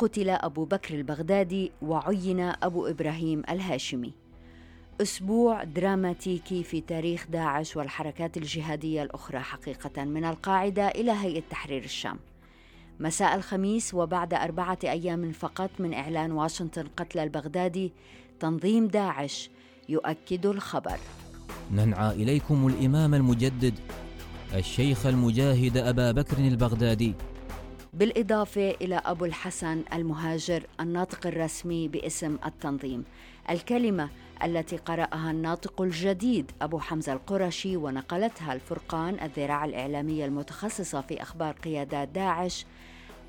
قتل أبو بكر البغدادي وعين أبو إبراهيم الهاشمي. أسبوع دراماتيكي في تاريخ داعش والحركات الجهادية الأخرى حقيقة من القاعدة إلى هيئة تحرير الشام. مساء الخميس وبعد أربعة أيام فقط من إعلان واشنطن قتل البغدادي تنظيم داعش يؤكد الخبر. ننعى إليكم الإمام المجدد الشيخ المجاهد أبا بكر البغدادي. بالإضافة إلى أبو الحسن المهاجر الناطق الرسمي باسم التنظيم. الكلمة التي قرأها الناطق الجديد أبو حمزة القرشي ونقلتها الفرقان الذراع الإعلامية المتخصصة في أخبار قيادات داعش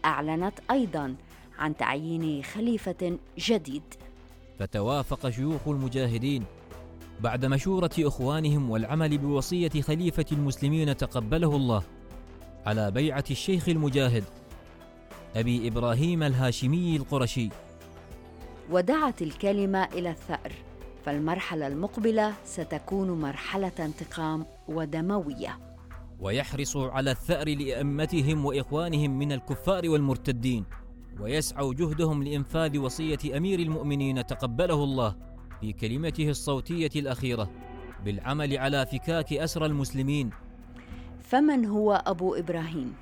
أعلنت أيضا عن تعيين خليفة جديد. فتوافق شيوخ المجاهدين. بعد مشورة إخوانهم والعمل بوصية خليفة المسلمين تقبله الله على بيعة الشيخ المجاهد. أبي إبراهيم الهاشمي القرشي. ودعت الكلمة إلى الثأر فالمرحلة المقبلة ستكون مرحلة انتقام ودموية. ويحرص على الثأر لأئمتهم وإخوانهم من الكفار والمرتدين ويسعوا جهدهم لإنفاذ وصية أمير المؤمنين تقبله الله في كلمته الصوتية الأخيرة بالعمل على فكاك أسر المسلمين. فمن هو أبو إبراهيم؟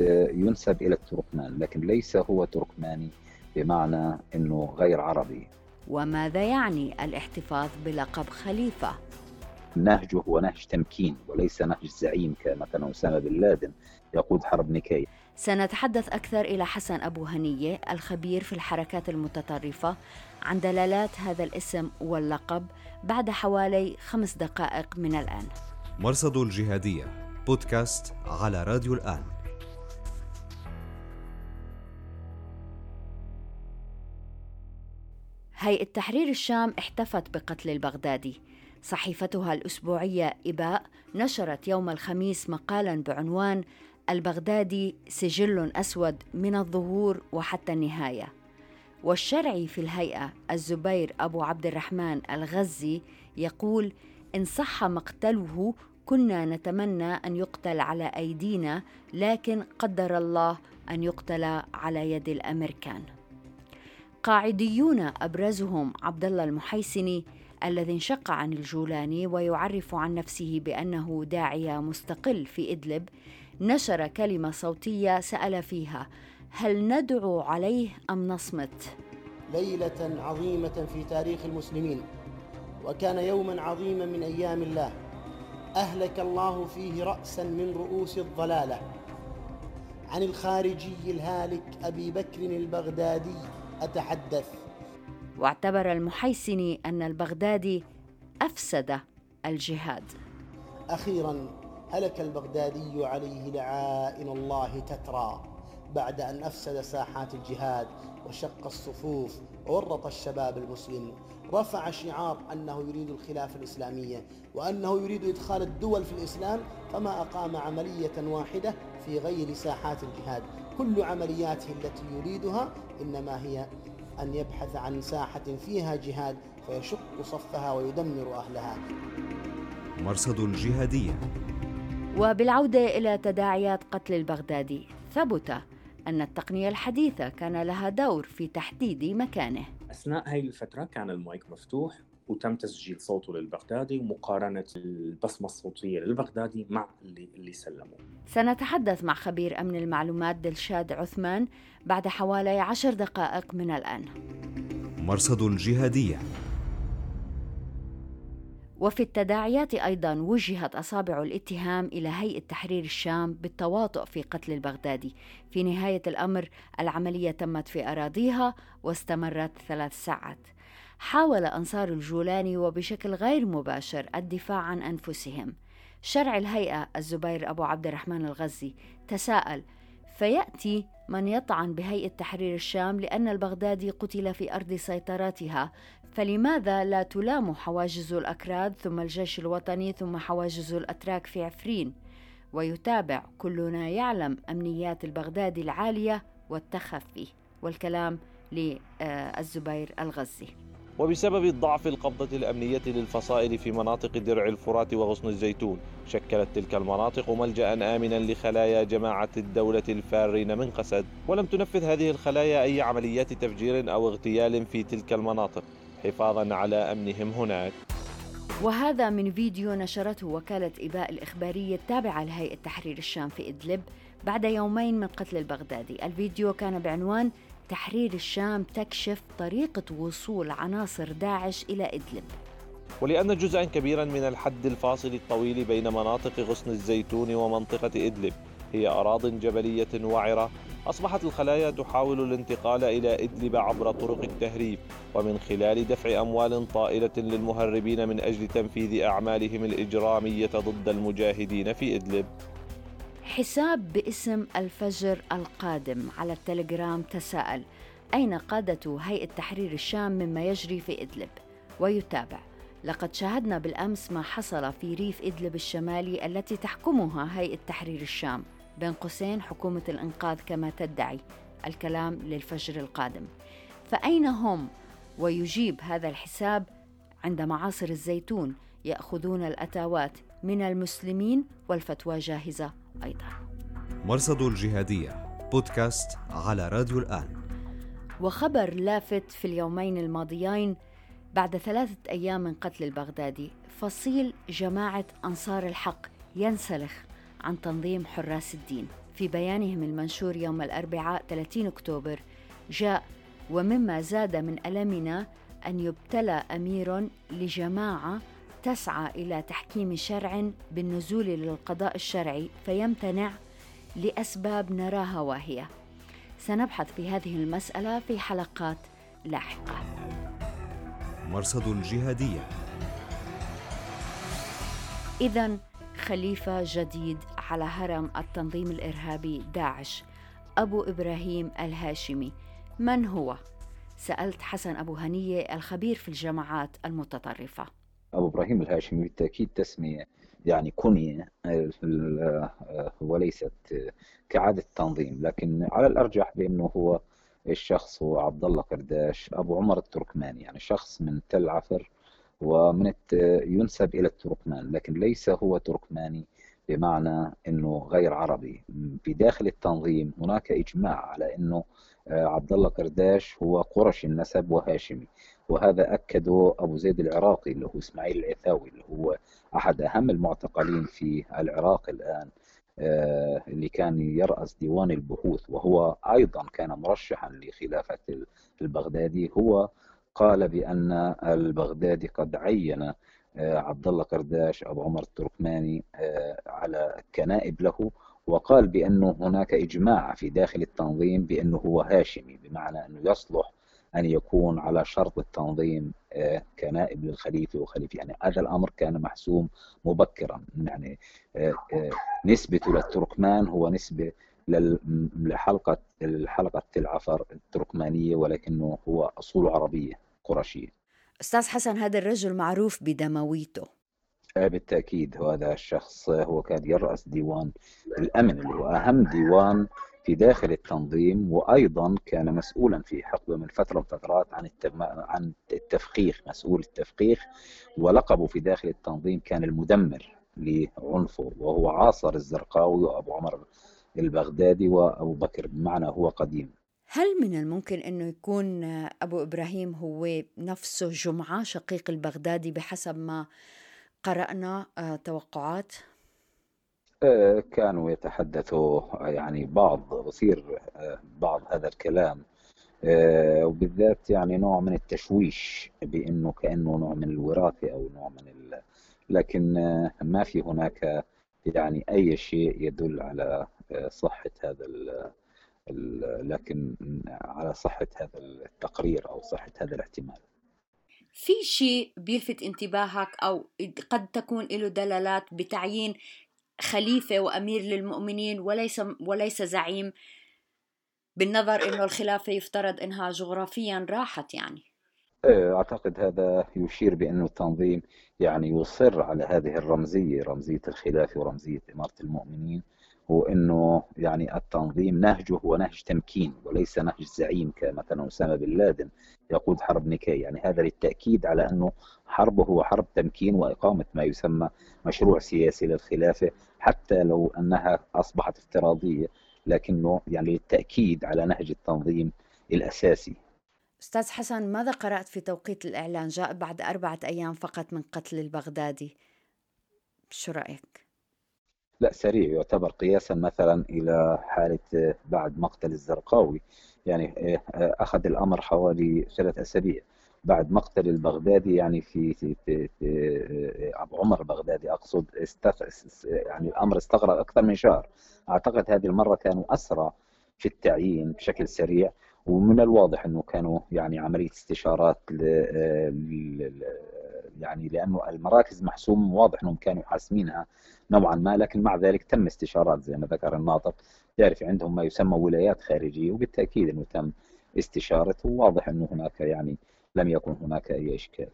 ينسب إلى التركمان لكن ليس هو تركماني بمعنى أنه غير عربي. وماذا يعني الاحتفاظ بلقب خليفة؟ نهجه هو نهج تمكين وليس نهج زعيم كمثلا أسامة بن لادن يقود حرب نيكاي سنتحدث أكثر إلى حسن أبو هنية الخبير في الحركات المتطرفة عن دلالات هذا الاسم واللقب بعد حوالي خمس دقائق من الآن. مرصد الجهادية بودكاست على راديو الآن. هيئة تحرير الشام احتفت بقتل البغدادي. صحيفتها الأسبوعية إباء نشرت يوم الخميس مقالا بعنوان البغدادي سجل أسود من الظهور وحتى النهاية والشرعي في الهيئة الزبير أبو عبد الرحمن الغزي يقول إن صح مقتله كنا نتمنى أن يقتل على أيدينا لكن قدر الله أن يقتل على يد الأمريكان قاعديون أبرزهم عبد الله المحيسني الذي انشق عن الجولاني ويعرف عن نفسه بأنه داعيه مستقل في إدلب. نشر كلمة صوتية سأل فيها هل ندعو عليه أم نصمت؟ ليلة عظيمة في تاريخ المسلمين وكان يوما عظيما من أيام الله. أهلك الله فيه رأسا من رؤوس الضلالة. عن الخارجي الهالك أبي بكر البغدادي أتحدث. واعتبر المحيسني أن البغدادي أفسد الجهاد. أخيرا هلك البغدادي عليه لعائن الله تترى بعد أن أفسد ساحات الجهاد وشق الصفوف وورط الشباب المسلم. رفع شعار أنه يريد الخلافة الإسلامية وأنه يريد إدخال الدول في الإسلام فما أقام عملية واحدة في غير ساحات الجهاد. كل عملياته التي يريدها إنما هي أن يبحث عن ساحة فيها جهاد فيشق صفها ويدمر أهلها. مرصد الجهادية وبالعودة إلى تداعيات قتل البغدادي ثبت أن التقنية الحديثة كان لها دور في تحديد مكانه. أثناء هذه الفترة كان المايك مفتوح. وتم تسجيل صوته للبغدادي ومقارنة البصمة الصوتية للبغدادي مع اللي, اللي سلموا سنتحدث مع خبير أمن المعلومات دلشاد عثمان بعد حوالي عشر دقائق من الآن. مرصد الجهادية وفي التداعيات أيضا وجهت أصابع الاتهام إلى هيئة تحرير الشام بالتواطؤ في قتل البغدادي. في نهاية الأمر العملية تمت في أراضيها واستمرت ثلاث ساعات. حاول أنصار الجولاني وبشكل غير مباشر الدفاع عن أنفسهم. شرع الهيئة الزبير أبو عبد الرحمن الغزي تساءل فيأتي من يطعن بهيئة تحرير الشام لأن البغدادي قتل في أرض سيطرتها فلماذا لا تلام حواجز الأكراد ثم الجيش الوطني ثم حواجز الأتراك في عفرين ويتابع كلنا يعلم أمنيات البغدادي العالية والتخفي. والكلام للزبير الغزي. وبسبب ضعف القبضة الأمنية للفصائل في مناطق درع الفرات وغصن الزيتون شكلت تلك المناطق ملجأ آمنا لخلايا جماعة الدولة الفارين من قسد. ولم تنفذ هذه الخلايا أي عمليات تفجير أو اغتيال في تلك المناطق حفاظا على أمنهم هناك. وهذا من فيديو نشرته وكالة إباء الإخبارية التابعة لهيئة تحرير الشام في إدلب بعد يومين من قتل البغدادي. الفيديو كان بعنوان تحرير الشام تكشف طريقة وصول عناصر داعش إلى إدلب. ولأن جزءا كبيرا من الحد الفاصل الطويل بين مناطق غصن الزيتون ومنطقة إدلب هي أراض جبلية وعرة أصبحت الخلايا تحاول الانتقال إلى إدلب عبر طرق التهريب ومن خلال دفع أموال طائلة للمهربين من أجل تنفيذ أعمالهم الإجرامية ضد المجاهدين في إدلب. حساب باسم الفجر القادم على التليجرام تساءل أين قادة هيئة تحرير الشام مما يجري في إدلب؟ ويتابع لقد شاهدنا بالأمس ما حصل في ريف إدلب الشمالي التي تحكمها هيئة تحرير الشام. بين قوسين حكومة الإنقاذ كما تدعي. الكلام للفجر القادم. فأين هم؟ ويجيب هذا الحساب عند معاصر الزيتون يأخذون الأتاوات من المسلمين والفتوى جاهزة. أيضا. مرصد الجهادية بودكاست على راديو الآن. وخبر لافت في اليومين الماضيين بعد ثلاثة أيام من قتل البغدادي. فصيل جماعة أنصار الحق ينسلخ عن تنظيم حراس الدين. في بيانهم المنشور يوم الأربعاء 30 أكتوبر جاء ومما زاد من ألمنا أن يبتلى أمير لجماعة تسعى إلى تحكيم شرع بالنزول للقضاء الشرعي فيمتنع لأسباب نراها واهية. سنبحث في هذه المسألة في حلقات لاحقة. مرصد الجهادية. إذا خليفة جديد على هرم التنظيم الإرهابي داعش أبو إبراهيم الهاشمي. من هو؟ سألت حسن أبو هنية الخبير في الجماعات المتطرفة. أبو إبراهيم الهاشمي بالتأكيد تسمية يعني كنية وليست كعادة التنظيم لكن على الأرجح بأنه هو الشخص هو عبد الله قرداش أبو عمر التركماني يعني شخص من تل عفر ومن ينسب إلى التركمان لكن ليس هو تركماني بمعنى أنه غير عربي. في داخل التنظيم هناك إجماع على أنه آه، عبد الله قرداش هو قرشي النسب وهاشمي. وهذا أكده أبو زيد العراقي اللي هو إسماعيل العثاوي اللي هو أحد أهم المعتقلين في العراق الآن آه، اللي كان يرأس ديوان البحوث. وهو أيضا كان مرشحا لخلافة البغدادي. هو قال بأن البغدادي قد عين آه، عبد الله قرداش أبو عمر التركماني آه، على كنائب له. وقال بأنه هناك إجماع في داخل التنظيم بأنه هو هاشمي بمعنى أنه يصلح أن يكون على شرط التنظيم آه، كنائب للخليفة وخليفة. يعني هذا الأمر كان محسوم مبكرا. يعني نسبته للتركمان هو نسبة لحلقة الحلقة العفر التركمانية ولكنه هو أصول عربية قرشية. أستاذ حسن هذا الرجل معروف بدمويته. آه، بالتأكيد هذا الشخص هو كان يرأس ديوان الأمن اللي هو أهم ديوان في داخل التنظيم وأيضا كان مسؤولا في حقبة من فترة من فترات عن عن التفخيخ مسؤول التفخيخ ولقبه في داخل التنظيم كان المدمر لعنفه وهو عاصر الزرقاوي وأبو عمر البغدادي وأبو بكر بمعنى هو قديم. هل من الممكن أنه يكون أبو إبراهيم هو نفسه جمعة شقيق البغدادي بحسب ما قرأنا آه، توقعات؟ آه، كانوا يتحدثوا يعني بعض آه، بعض هذا الكلام وبالذات يعني نوع من التشويش بإنه كأنه نوع من الوراثة أو نوع من ال... لكن ما في هناك يعني أي شيء يدل على صحة هذا لكن على صحة هذا التقرير أو صحة هذا الاحتمال في شيء بيلفت انتباهك أو قد تكون له دلالات بتعيين خليفة وأمير للمؤمنين وليس وليس زعيم بالنظر إنه الخلافة يفترض إنها جغرافيا راحت يعني. إيه، أعتقد هذا يشير بأن التنظيم يعني يصر على هذه الرمزية رمزية الخلافة ورمزية إمارة المؤمنين. وأنه يعني التنظيم نهجه هو نهج تمكين وليس نهج زعيم كمثلا أسامة بن لادن يقود حرب نيكي يعني هذا للتأكيد على أنه حربه هو حرب تمكين وإقامة ما يسمى مشروع سياسي للخلافة حتى لو أنها أصبحت افتراضية لكنه يعني للتأكيد على نهج التنظيم الأساسي. أستاذ حسن ماذا قرأت في توقيت الإعلان؟ جاء بعد أربعة أيام فقط من قتل البغدادي. شو رأيك؟ لا سريع يعتبر قياسا مثلا إلى حالة بعد مقتل الزرقاوي. يعني آه، أخذ الأمر حوالي ثلاث أسابيع. بعد مقتل البغدادي يعني في, في, في, في آه، أبو عمر البغدادي أقصد استخ... يعني الأمر استغرق أكثر من شهر. أعتقد هذه المرة كانوا أسرع في التعيين بشكل سريع. ومن الواضح إنه كانوا يعني عملية استشارات ل... يعني لأنه المراكز محسوم واضح إنهم كانوا حاسمينها نوعا ما لكن مع ذلك تم استشارات زي ما ذكر الناطق تعرف عندهم ما يسمى ولايات خارجية وبالتأكيد إنه تم استشارته وواضح إنه هناك يعني لم يكن هناك أي إشكال.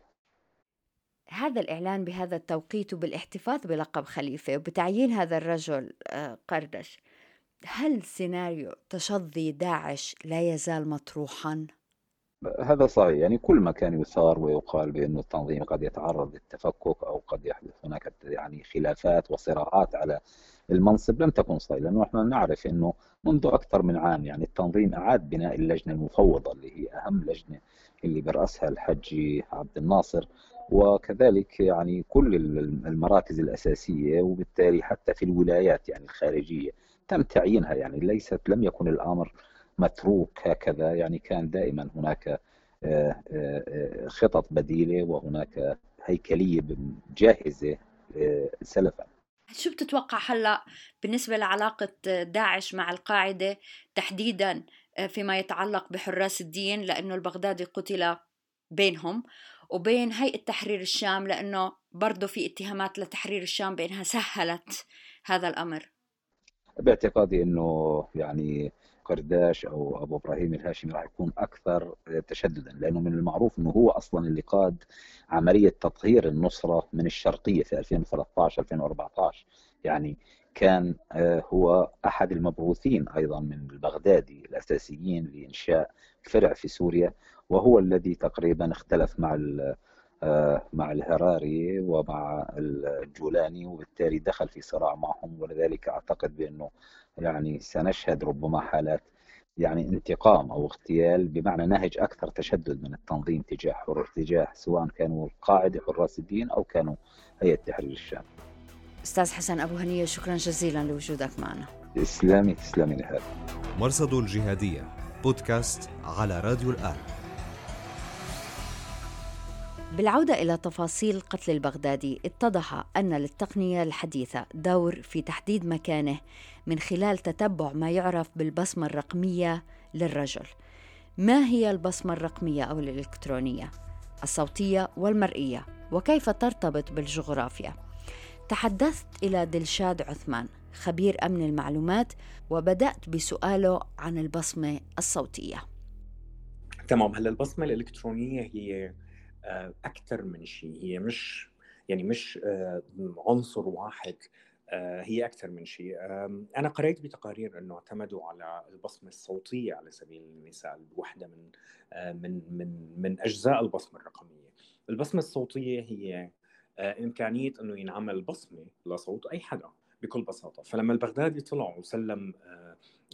هذا الإعلان بهذا التوقيت وبالاحتفاظ بلقب خليفة وبتعيين هذا الرجل آه، قردش هل سيناريو تشظي داعش لا يزال مطروحا؟ هذا صحيح. يعني كل ما كان يثار ويقال بأن التنظيم قد يتعرض للتفكك أو قد يحدث هناك يعني خلافات وصراعات على المنصب لم تكن صحيحة. لأنه إحنا نعرف أنه منذ أكثر من عام يعني التنظيم أعاد بناء اللجنة المفوضة اللي هي أهم لجنة اللي برأسها الحجي عبد الناصر. وكذلك يعني كل المراكز الأساسية وبالتالي حتى في الولايات يعني الخارجية تم تعيينها. يعني ليست لم يكن الأمر متروك هكذا يعني كان دائما هناك آه، آه، آه، خطط بديلة وهناك هيكلية جاهزة سلفا. شو بتتوقع هلأ بالنسبة لعلاقة داعش مع القاعدة تحديدا فيما يتعلق بحراس الدين؟ لأنه البغدادي قتل بينهم وبين هيئة تحرير الشام لأنه برضه في اتهامات لتحرير الشام بأنها سهلت هذا الأمر. باعتقادي إنه يعني قرداش أو أبو إبراهيم الهاشمي راح يكون أكثر تشددا لأنه من المعروف إنه هو أصلا اللي قاد عملية تطهير النصرة من الشرقية في 2013 2014 يعني كان آه، هو أحد المبعوثين أيضا من البغدادي الأساسيين لإنشاء فرع في سوريا وهو الذي تقريبا اختلف مع مع الهراري ومع الجولاني وبالتالي دخل في صراع معهم ولذلك أعتقد بأنه يعني سنشهد ربما حالات يعني انتقام أو اغتيال بمعنى نهج أكثر تشدد من التنظيم تجاه حر تجاه سواء كانوا القاعده حراس الدين أو كانوا هيئة تحرير الشام. أستاذ حسن أبو هنية شكرا جزيلا لوجودك معنا. تسلمي تسلمي نهاد. مرصد الجهادية بودكاست على راديو الآن. بالعودة إلى تفاصيل قتل البغدادي اتضح أن للتقنية الحديثة دور في تحديد مكانه من خلال تتبع ما يعرف بالبصمة الرقمية للرجل ما هي البصمة الرقمية أو الإلكترونية؟ الصوتية والمرئية وكيف ترتبط بالجغرافيا؟ تحدثت إلى دلشاد عثمان خبير أمن المعلومات وبدأت بسؤاله عن البصمة الصوتية تمام هلا البصمة الإلكترونية هي أكثر من شيء. هي مش يعني مش آه، عنصر واحد آه، هي أكثر من شيء. أنا قرأت بتقارير أنه اعتمدوا على البصمة الصوتية على سبيل المثال وحده من من من من أجزاء البصمة الرقمية. البصمة الصوتية هي إمكانية أنه ينعمل بصمة لصوت أي حدا بكل بساطة. فلما البغدادي طلع وسلم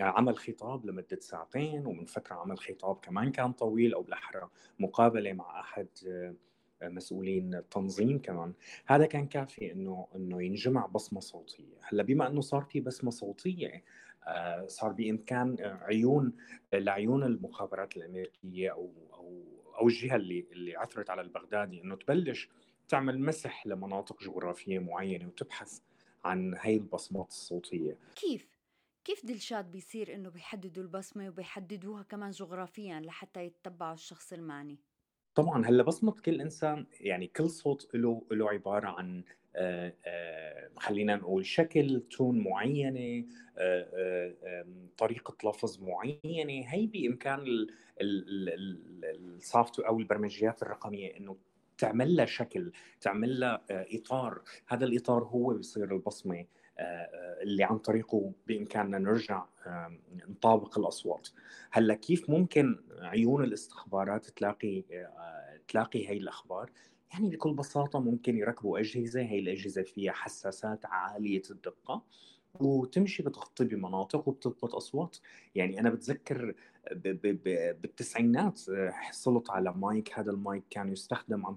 عمل خطاب لمدة ساعتين ومن فترة عمل خطاب كمان كان طويل أو بالأحرى مقابلة مع أحد آه، مسؤولين التنظيم كمان. هذا كان كافي إنه إنه ينجمع بصمة صوتية. هلأ بما إنه صار في بصمة صوتية آه، صار بإمكان عيون لعيون المخابرات الأمريكية أو أو أو الجهة اللي اللي عثرت على البغدادي إنه تبلش تعمل مسح لمناطق جغرافية معينة وتبحث عن هاي البصمات الصوتية. كيف؟ كيف دلشاد بيصير إنه بيحددوا البصمة وبيحددوها كمان جغرافيا لحتى يتبعوا الشخص المعني؟ طبعا هلأ بصمة كل إنسان يعني كل صوت له له عبارة عن خلينا نقول شكل تون معينة طريقة لفظ معينة. هي بإمكان السوفت أو البرمجيات الرقمية إنه تعمل لها شكل تعمل لها إطار. هذا الإطار هو بيصير البصمة اللي عن طريقه بإمكاننا نرجع نطابق الأصوات. هلأ كيف ممكن عيون الاستخبارات تلاقي تلاقي هي الأخبار؟ يعني بكل بساطة ممكن يركبوا أجهزة هي الأجهزة فيها حساسات عالية الدقة وتمشي بتغطي بمناطق وبتضبط أصوات. يعني أنا بتذكر بالتسعينات حصلت على مايك. هذا المايك كان يستخدم عن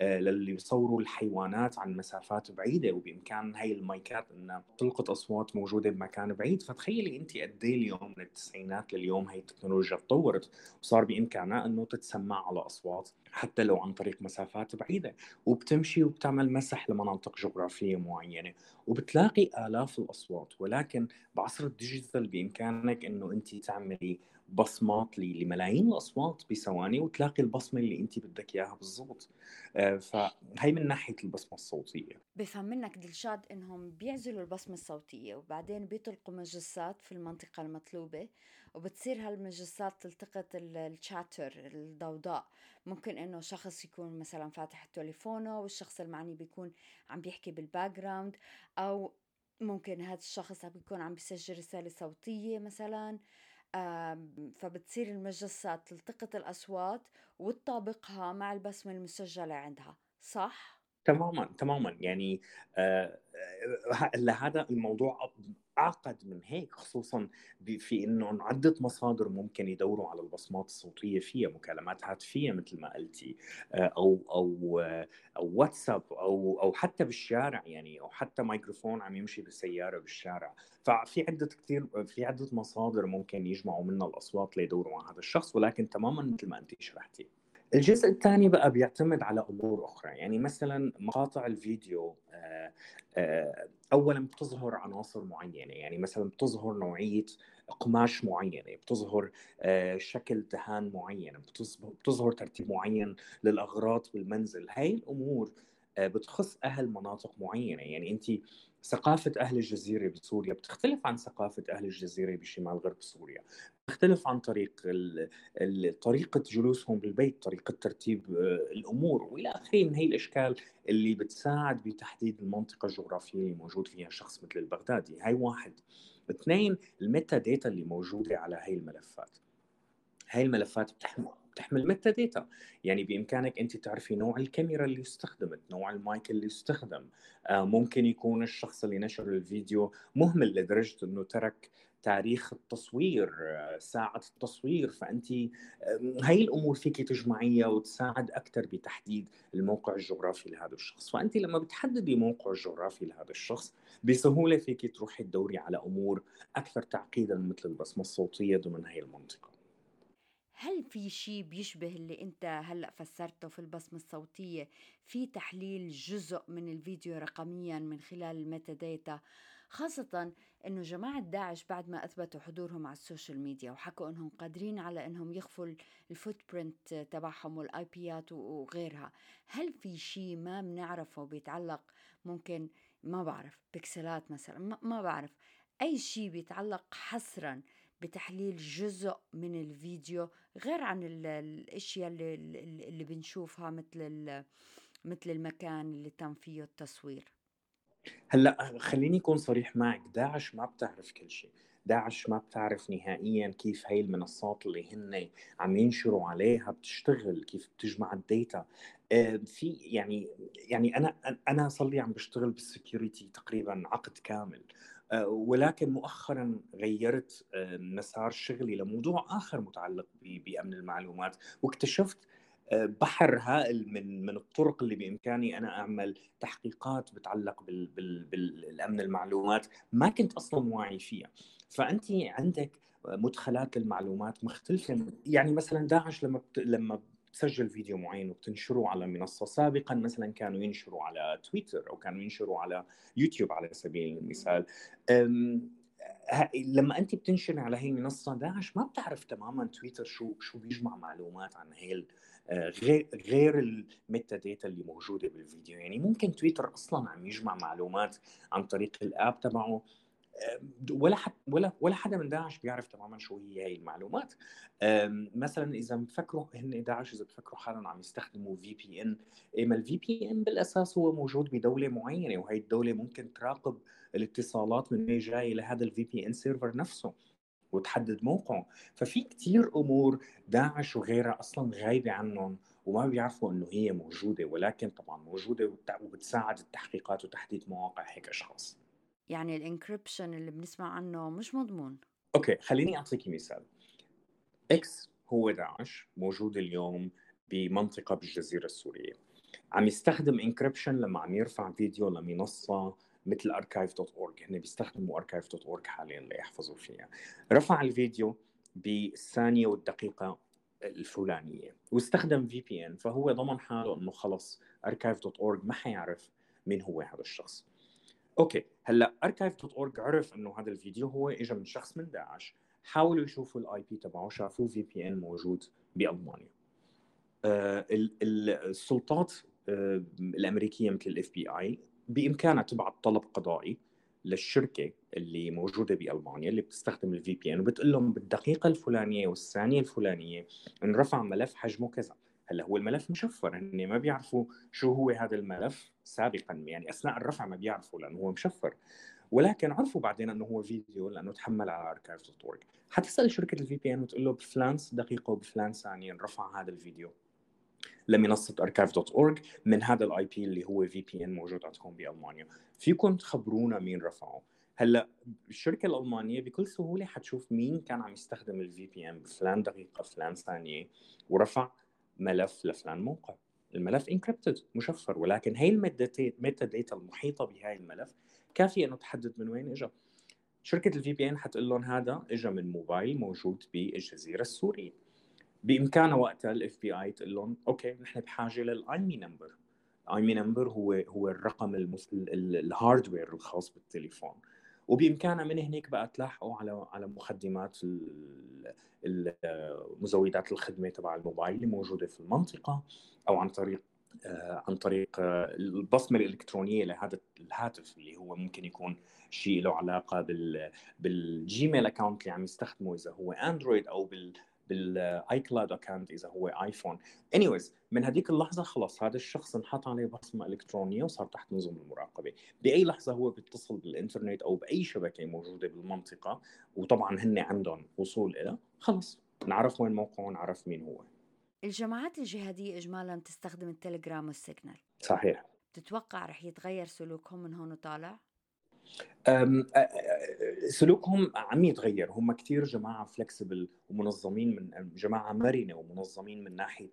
للي بيصوروا الحيوانات عن مسافات بعيدة وبإمكان هاي المايكات إنها تلقط أصوات موجودة بمكان بعيد. فتخيلي انت قد إيه اليوم من التسعينات لليوم هي التكنولوجيا تطورت وصار بإمكانها إنه تتسمع على أصوات حتى لو عن طريق مسافات بعيدة. وبتمشي وبتعمل مسح لمناطق جغرافية معينة وبتلاقي آلاف الأصوات. ولكن بعصر الديجيتال بإمكانك إنه انت تعملي بصمات لملايين الأصوات بثواني وتلاقي البصمة اللي انت بدك إياها بالضبط. آه، فهي من ناحية البصمة الصوتية. بفهم منك دلشاد إنهم بيعزلوا البصمة الصوتية وبعدين بيطلقوا مجسات في المنطقة المطلوبة وبتصير هالمجسات تلتقط الشاتر الضوضاء. ممكن إنه شخص يكون مثلا فاتح تليفونه والشخص المعني بيكون عم بيحكي بال background أو ممكن هذا الشخص عم بيكون عم بيسجل رسالة صوتية مثلا. فبتصير المجسات تلتقط الأصوات وتطابقها مع البسمة المسجلة عندها صح؟ تماما تماما يعني آه, آه، لهذا الموضوع أعقد من هيك خصوصا في إنه عدة مصادر ممكن يدوروا على البصمات الصوتية فيها مكالمات هاتفيه مثل ما قلتي آه، أو أو أو واتساب أو أو حتى بالشارع يعني أو حتى ميكروفون عم يمشي بالسيارة بالشارع. ففي عدة كثير في عدة مصادر ممكن يجمعوا منها الأصوات ليدوروا على هذا الشخص ولكن تماما مثل ما انت شرحتي. الجزء الثاني بقى بيعتمد على أمور أخرى. يعني مثلا مقاطع الفيديو آه، آه، اولا بتظهر عناصر معينة. يعني مثلا بتظهر نوعية قماش معينة بتظهر آه، شكل دهان معين بتظهر ترتيب معين للأغراض بالمنزل. هاي الأمور بتخص أهل مناطق معينة. يعني انت ثقافة أهل الجزيرة بسوريا بتختلف عن ثقافة أهل الجزيرة بشمال غرب سوريا. تختلف عن طريق طريقة جلوسهم بالبيت طريقة ترتيب آه، الأمور وإلى آخره من هي الأشكال اللي بتساعد بتحديد المنطقة الجغرافية اللي موجود فيها شخص مثل البغدادي. هاي واحد. اثنين ال metadata اللي موجودة على هاي الملفات. هاي الملفات بتحمل بتحمل metadata يعني بإمكانك أنت تعرفي نوع الكاميرا اللي استخدمت نوع المايك اللي استخدم آه، ممكن يكون الشخص اللي نشر الفيديو مهمل لدرجة إنه ترك تاريخ التصوير آه، ساعة التصوير. فأنت هاي الأمور فيك تجمعيها وتساعد أكثر بتحديد الموقع الجغرافي لهذا الشخص. فأنت لما بتحددي موقع الجغرافي لهذا الشخص بسهولة فيك تروحي تدوري على أمور أكثر تعقيدا مثل البصمة الصوتية ضمن هاي المنطقة. هل في شيء بيشبه اللي أنت هلأ فسرته في البصمة الصوتية؟ في تحليل جزء من الفيديو رقميا من خلال ال metadata خاصة إنه جماعة داعش بعد ما أثبتوا حضورهم على ال social media وحكوا إنهم قادرين على إنهم يخفوا ال footprint تبعهم وال IP ات وغيرها. هل في شيء ما بنعرفه بيتعلق ممكن ما بعرف بكسلات مثلا ما بعرف. أي شيء بيتعلق حصرا بتحليل جزء من الفيديو غير عن الأشياء اللي, اللي بنشوفها مثل مثل المكان اللي تم فيه التصوير. هلأ خليني أكون صريح معك. داعش ما بتعرف كل شيء. داعش ما بتعرف نهائيا كيف هاي المنصات اللي هن عم ينشروا عليها بتشتغل كيف بتجمع ال data. آه، في يعني يعني أنا أنا صار لي عم بشتغل بال security تقريبا عقد كامل. ولكن مؤخرا غيرت آه، مسار شغلي لموضوع آخر متعلق بأمن المعلومات واكتشفت آه، بحر هائل من من الطرق اللي بإمكاني أنا أعمل تحقيقات بتعلق بال بال بالأمن المعلومات ما كنت أصلا واعي فيها. فانت عندك مدخلات المعلومات مختلفة يعني مثلا داعش لما بت... لما تسجل فيديو معين وتنشره على منصة سابقا مثلا كانوا ينشروا على تويتر أو كانوا ينشروا على يوتيوب على سبيل المثال. لما أنت بتنشر على هي المنصة داعش ما بتعرف تماما تويتر شو شو بيجمع معلومات عن هي آه، غير غير ال metadata اللي موجودة بالفيديو. يعني ممكن تويتر أصلا عم يجمع معلومات عن طريق ال app تبعه. ولا حد ولا ولا حدا من داعش بيعرف تماما شو هي هي المعلومات. مثلا إذا بفكروا هن داعش إذا بفكروا حالهم عم يستخدموا VPN ما ال VPN بالأساس هو موجود بدولة معينة وهي الدولة ممكن تراقب الاتصالات من وين جاي لهذا ال VPN server نفسه وتحدد موقعه. ففي كتير أمور داعش وغيرها أصلا غايبة عنهم وما بيعرفوا إنه هي موجودة ولكن طبعا موجودة وبتساعد التحقيقات وتحديد مواقع هيك أشخاص. يعني ال encryption اللي بنسمع عنه مش مضمون. okay خليني اعطيكي مثال. X هو داعش موجود اليوم بمنطقة بالجزيرة السورية. عم يستخدم encryption لما عم يرفع فيديو لمنصة مثل archive.org هن بيستخدموا archive.org حاليا ليحفظوا فيها. رفع الفيديو بالثانية والدقيقة الفلانية واستخدم VPN فهو ضمن حاله إنه خلص archive.org ما حيعرف مين هو هذا الشخص. Okay هلأ archive.org عرف إنه هذا الفيديو هو اجى من شخص من داعش حاولوا يشوفوا ال IP تبعه شافوه VPN موجود بألمانيا. آه السلطات آه الأمريكية مثل ال FBI بإمكانها تبعت طلب قضائي للشركة اللي موجودة بألمانيا اللي بتستخدم ال VPN وبتقول لهم بالدقيقة الفلانية والثانية الفلانية انرفع ملف حجمه كذا. هلأ هو الملف مشفر هن ما بيعرفوا شو هو هذا الملف سابقا يعني أثناء الرفع ما بيعرفوا لأنه هو مشفر. ولكن عرفوا بعدين إنه هو فيديو لأنه تحمل على archive.org حتسأل شركة ال VPN وتقول له بفلان دقيقة وبفلان ثانية رفع هذا الفيديو لمنصة archive.org من هذا ال IP اللي هو VPN موجود عندكم بألمانيا. فيكم تخبرونا مين رفعه. هلأ الشركة الألمانية بكل سهولة حتشوف مين كان عم يستخدم ال VPN بفلان دقيقة فلان ثانية ورفع ملف لفلان موقع. الملف encrypted مشفر. ولكن هي ال metadata المحيطة بهاي الملف كافية إنه تحدد من وين اجى شركة ال VPN حتقول لهم هذا اجى من موبايل موجود بالجزيره السورية. بإمكانها وقتها ال FBI تقول لهم okay نحن بحاجة لل IMEI number ال IMEI number هو هو الرقم ال hardware الخاص بالتليفون. وبإمكانها من هناك بقى تلاحقوا على على مقدمات مزودات الخدمة تبع الموبايل اللي موجودة في المنطقة أو عن طريق آه، عن طريق آه، البصمة الإلكترونية لهذا الهاتف اللي هو ممكن يكون شيء له علاقة بال بال Gmail account اللي عم يستخدمه إذا هو Android أو بال بال iCloud account اذا هو iPhone. Anyways من هذيك اللحظة خلص هذا الشخص انحط عليه بصمة إلكترونية وصار تحت نظم المراقبة. بأي لحظة هو بيتصل بالإنترنت أو بأي شبكة موجودة بالمنطقة وطبعا هن عندهم وصول إلى خلص نعرف وين موقعه نعرف مين هو. الجماعات الجهادية إجمالا تستخدم التليجرام والسيجنال. صحيح. تتوقع رح يتغير سلوكهم من هون وطالع؟ سلوكهم عم يتغير هم كثير جماعة فلكسبل ومنظمين من جماعة مرنة ومنظمين من ناحية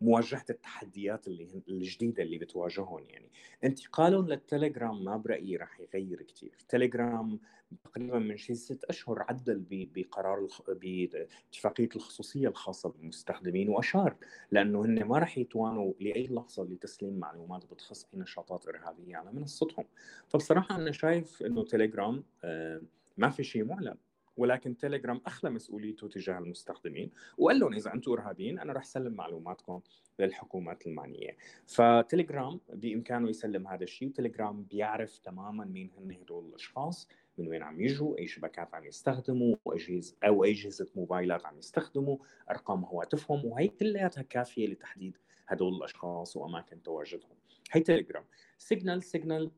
مواجهه التحديات اللي الجديدة اللي بتواجههم يعني. انتقالهم للتليجرام ما برأيي راح يغير كثير تليجرام تقريبا من شي ست أشهر عدل بقرار باتفاقية الخصوصية الخاصة بالمستخدمين وأشار لأنه هن ما راح يتوانوا لأي لحظة لتسليم معلومات بتخص أي نشاطات إرهابية على منصتهم. فبصراحة أنا شايف إنه تليجرام آه، ما في شيء معلن. ولكن تيليجرام أخلى مسؤوليته تجاه المستخدمين وقال لهم إذا أنتم إرهابيين أنا رح سلم معلوماتكم للحكومات المعنية. فتليجرام بإمكانه يسلم هذا الشيء وتليجرام بيعرف تماما مين هن هدول الأشخاص من وين عم يجوا أي شبكات عم يستخدموا أجهزة أو أجهزة موبايلات عم يستخدموا أرقام هواتفهم وهي كلياتها كافية لتحديد هدول الأشخاص وأماكن تواجدهم. هي تليجرام سيجنال سيجنال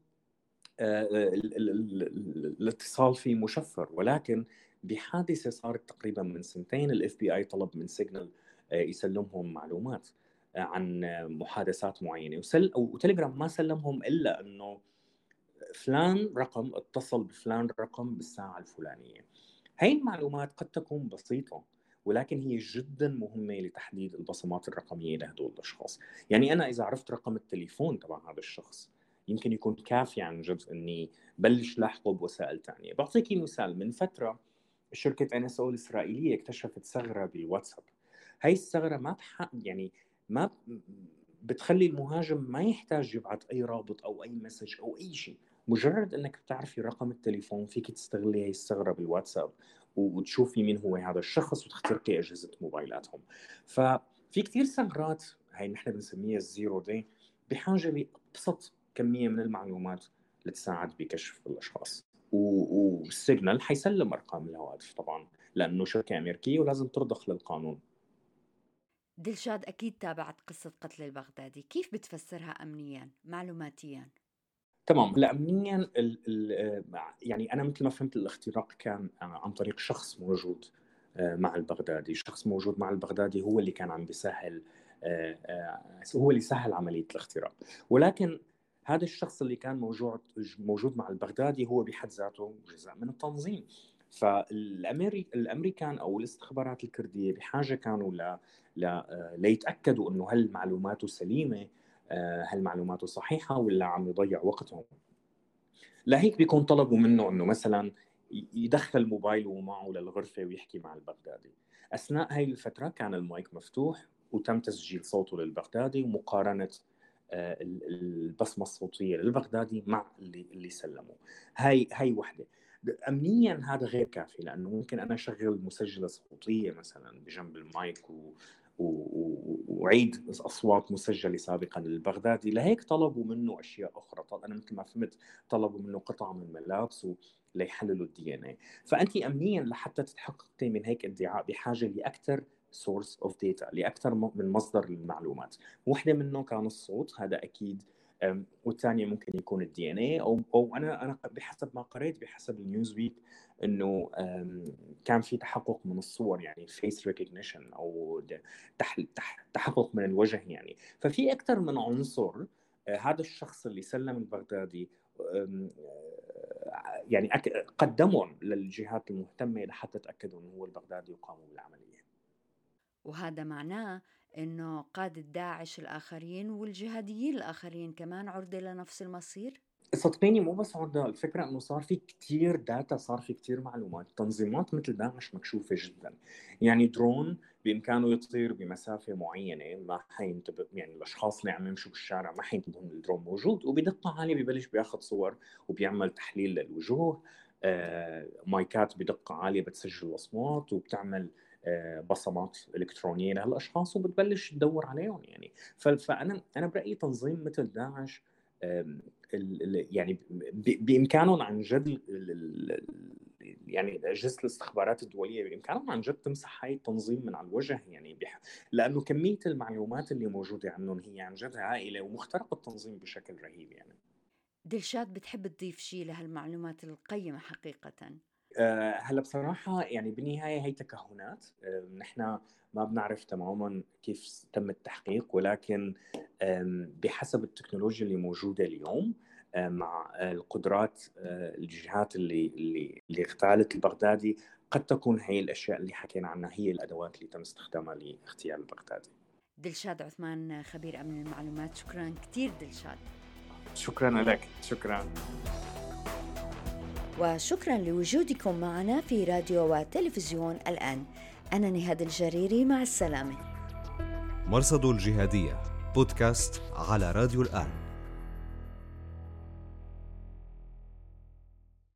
الاتصال فيه مشفر ولكن بحادثة صارت تقريبا من سنتين ال FBI طلب من سيجنال آه، يسلمهم معلومات آه، عن محادثات معينة. وسل وتليجرام ما سلمهم إلا إنه فلان رقم اتصل بفلان رقم بالساعة الفلانية. هاي المعلومات قد تكون بسيطة ولكن هي جدا مهمة لتحديد البصمات الرقمية لهدول الأشخاص. يعني أنا إذا عرفت رقم التليفون تبع هذا الشخص يمكن يكون كافي عن جد إني بلش لاحقه بوسائل ثانية بعطيكي مثال من فترة شركة NSO الإسرائيلية اكتشفت ثغرة بالواتساب. هاي الثغرة ما بحق يعني ما بتخلي المهاجم ما يحتاج يبعث أي رابط أو أي message أو أي شيء. مجرد إنك بتعرفي رقم التليفون فيك تستغلي هي الثغرة بالواتساب وتشوفي مين هو هذا الشخص وتخترقي أجهزة موبايلاتهم. ففي كثير ثغرات هي نحن بنسميها ال zero day بحاجة لابسط كمية من المعلومات لتساعد بكشف الأشخاص. والسيجنال حيسلم أرقام الهواتف طبعا لأنه شركة أمريكية ولازم ترضخ للقانون. دلشاد أكيد تابعت قصة قتل البغدادي. كيف بتفسرها أمنيا معلوماتيا؟ تمام. هلا امنيا ال يعني أنا مثل ما فهمت الاختراق كان عن طريق شخص موجود آه، مع البغدادي، شخص موجود مع البغدادي هو اللي كان عم بيسهل آه، آه، هو اللي سهل عملية الاختراق، ولكن هذا الشخص اللي كان موجود موجود مع البغدادي هو بحد ذاته جزء من التنظيم. فالامريكان أو الاستخبارات الكردية بحاجة كانوا ل... ل... ليتأكدوا إنه هل معلوماته سليمة هل معلوماته صحيحة ولا عم يضيع وقتهم. لهيك بيكون طلبوا منه إنه مثلا يدخل موبايله معه للغرفة ويحكي مع البغدادي. أثناء هاي الفترة كان المايك مفتوح وتم تسجيل صوته للبغدادي ومقارنة آه، البصمة الصوتية للبغدادي مع اللي اللي سلموا هاي هاي وحدة. امنيا هذا غير كافي لأنه ممكن أنا أشغل مسجلة صوتية مثلا بجنب المايك و... وعيد أصوات مسجلة سابقا للبغدادي. لهيك طلبوا منه أشياء أخرى. طب أنا مثل ما فهمت طلبوا منه قطع من ملابسه ليحللوا ال DNA فأنت امنيا لحتى تتحققي من هيك ادعاء بحاجة لأكثر source of data لأكثر من مصدر للمعلومات. وحده منه كان الصوت هذا أكيد والثانية ممكن يكون ال DNA أو أو أنا أنا بحسب ما قريت بحسب ال Newsweek إنه كان في تحقق من الصور يعني face recognition أو تحقق من الوجه يعني. ففي أكثر من عنصر آه، هذا الشخص اللي سلم البغدادي آه، يعني قدمهم للجهات المهتمة لحتى تاكدوا إنه هو البغدادي وقاموا بالعملية. وهذا معناه إنه قادة داعش الآخرين والجهاديين الآخرين كمان عرضة لنفس المصير؟ صدقيني مو بس عرضة الفكرة إنه صار في كتير data صار في كتير معلومات تنظيمات مثل داعش مكشوفة جدا يعني درون بإمكانه يطير بمسافة معينة ما حينتبه يعني الأشخاص اللي عم يمشوا بالشارع ما حينتبهوا إن الدرون موجود وبدقة عالية ببلش بياخذ صور وبيعمل تحليل للوجوه آه مايكات بدقة عالية بتسجل الأصوات وبتعمل بصمات إلكترونية لهالأشخاص وبتبلش تدور عليهم يعني. فأنا أنا برأيي تنظيم مثل داعش يعني بإمكانهم عن جد يعني اجهزه الاستخبارات الدولية بإمكانهم عن جد تمسح هاي التنظيم من على الوجه يعني بح... لأنه كمية المعلومات اللي موجودة عنهم هي عن جد هائلة ومخترق التنظيم بشكل رهيب يعني. دلشاد بتحب تضيف شيء لهالمعلومات القيمة حقيقة؟ آه، هلا بصراحة يعني بالنهاية هي تكهنات آه، نحن ما بنعرف تماما كيف تم التحقيق ولكن بحسب التكنولوجيا اللي موجودة اليوم آه، مع القدرات الجهات اللي اللي اللي اغتالت البغدادي قد تكون هي الأشياء اللي حكينا عنها هي الأدوات اللي تم استخدامها لاغتيال البغدادي. دلشاد عثمان خبير أمن المعلومات شكرا كثير دلشاد. شكرا لك شكرا. وشكرا لوجودكم معنا في راديو وتلفزيون الآن. أنا نهاد الجريري مع السلامة. مرصد الجهادية بودكاست على راديو الآن.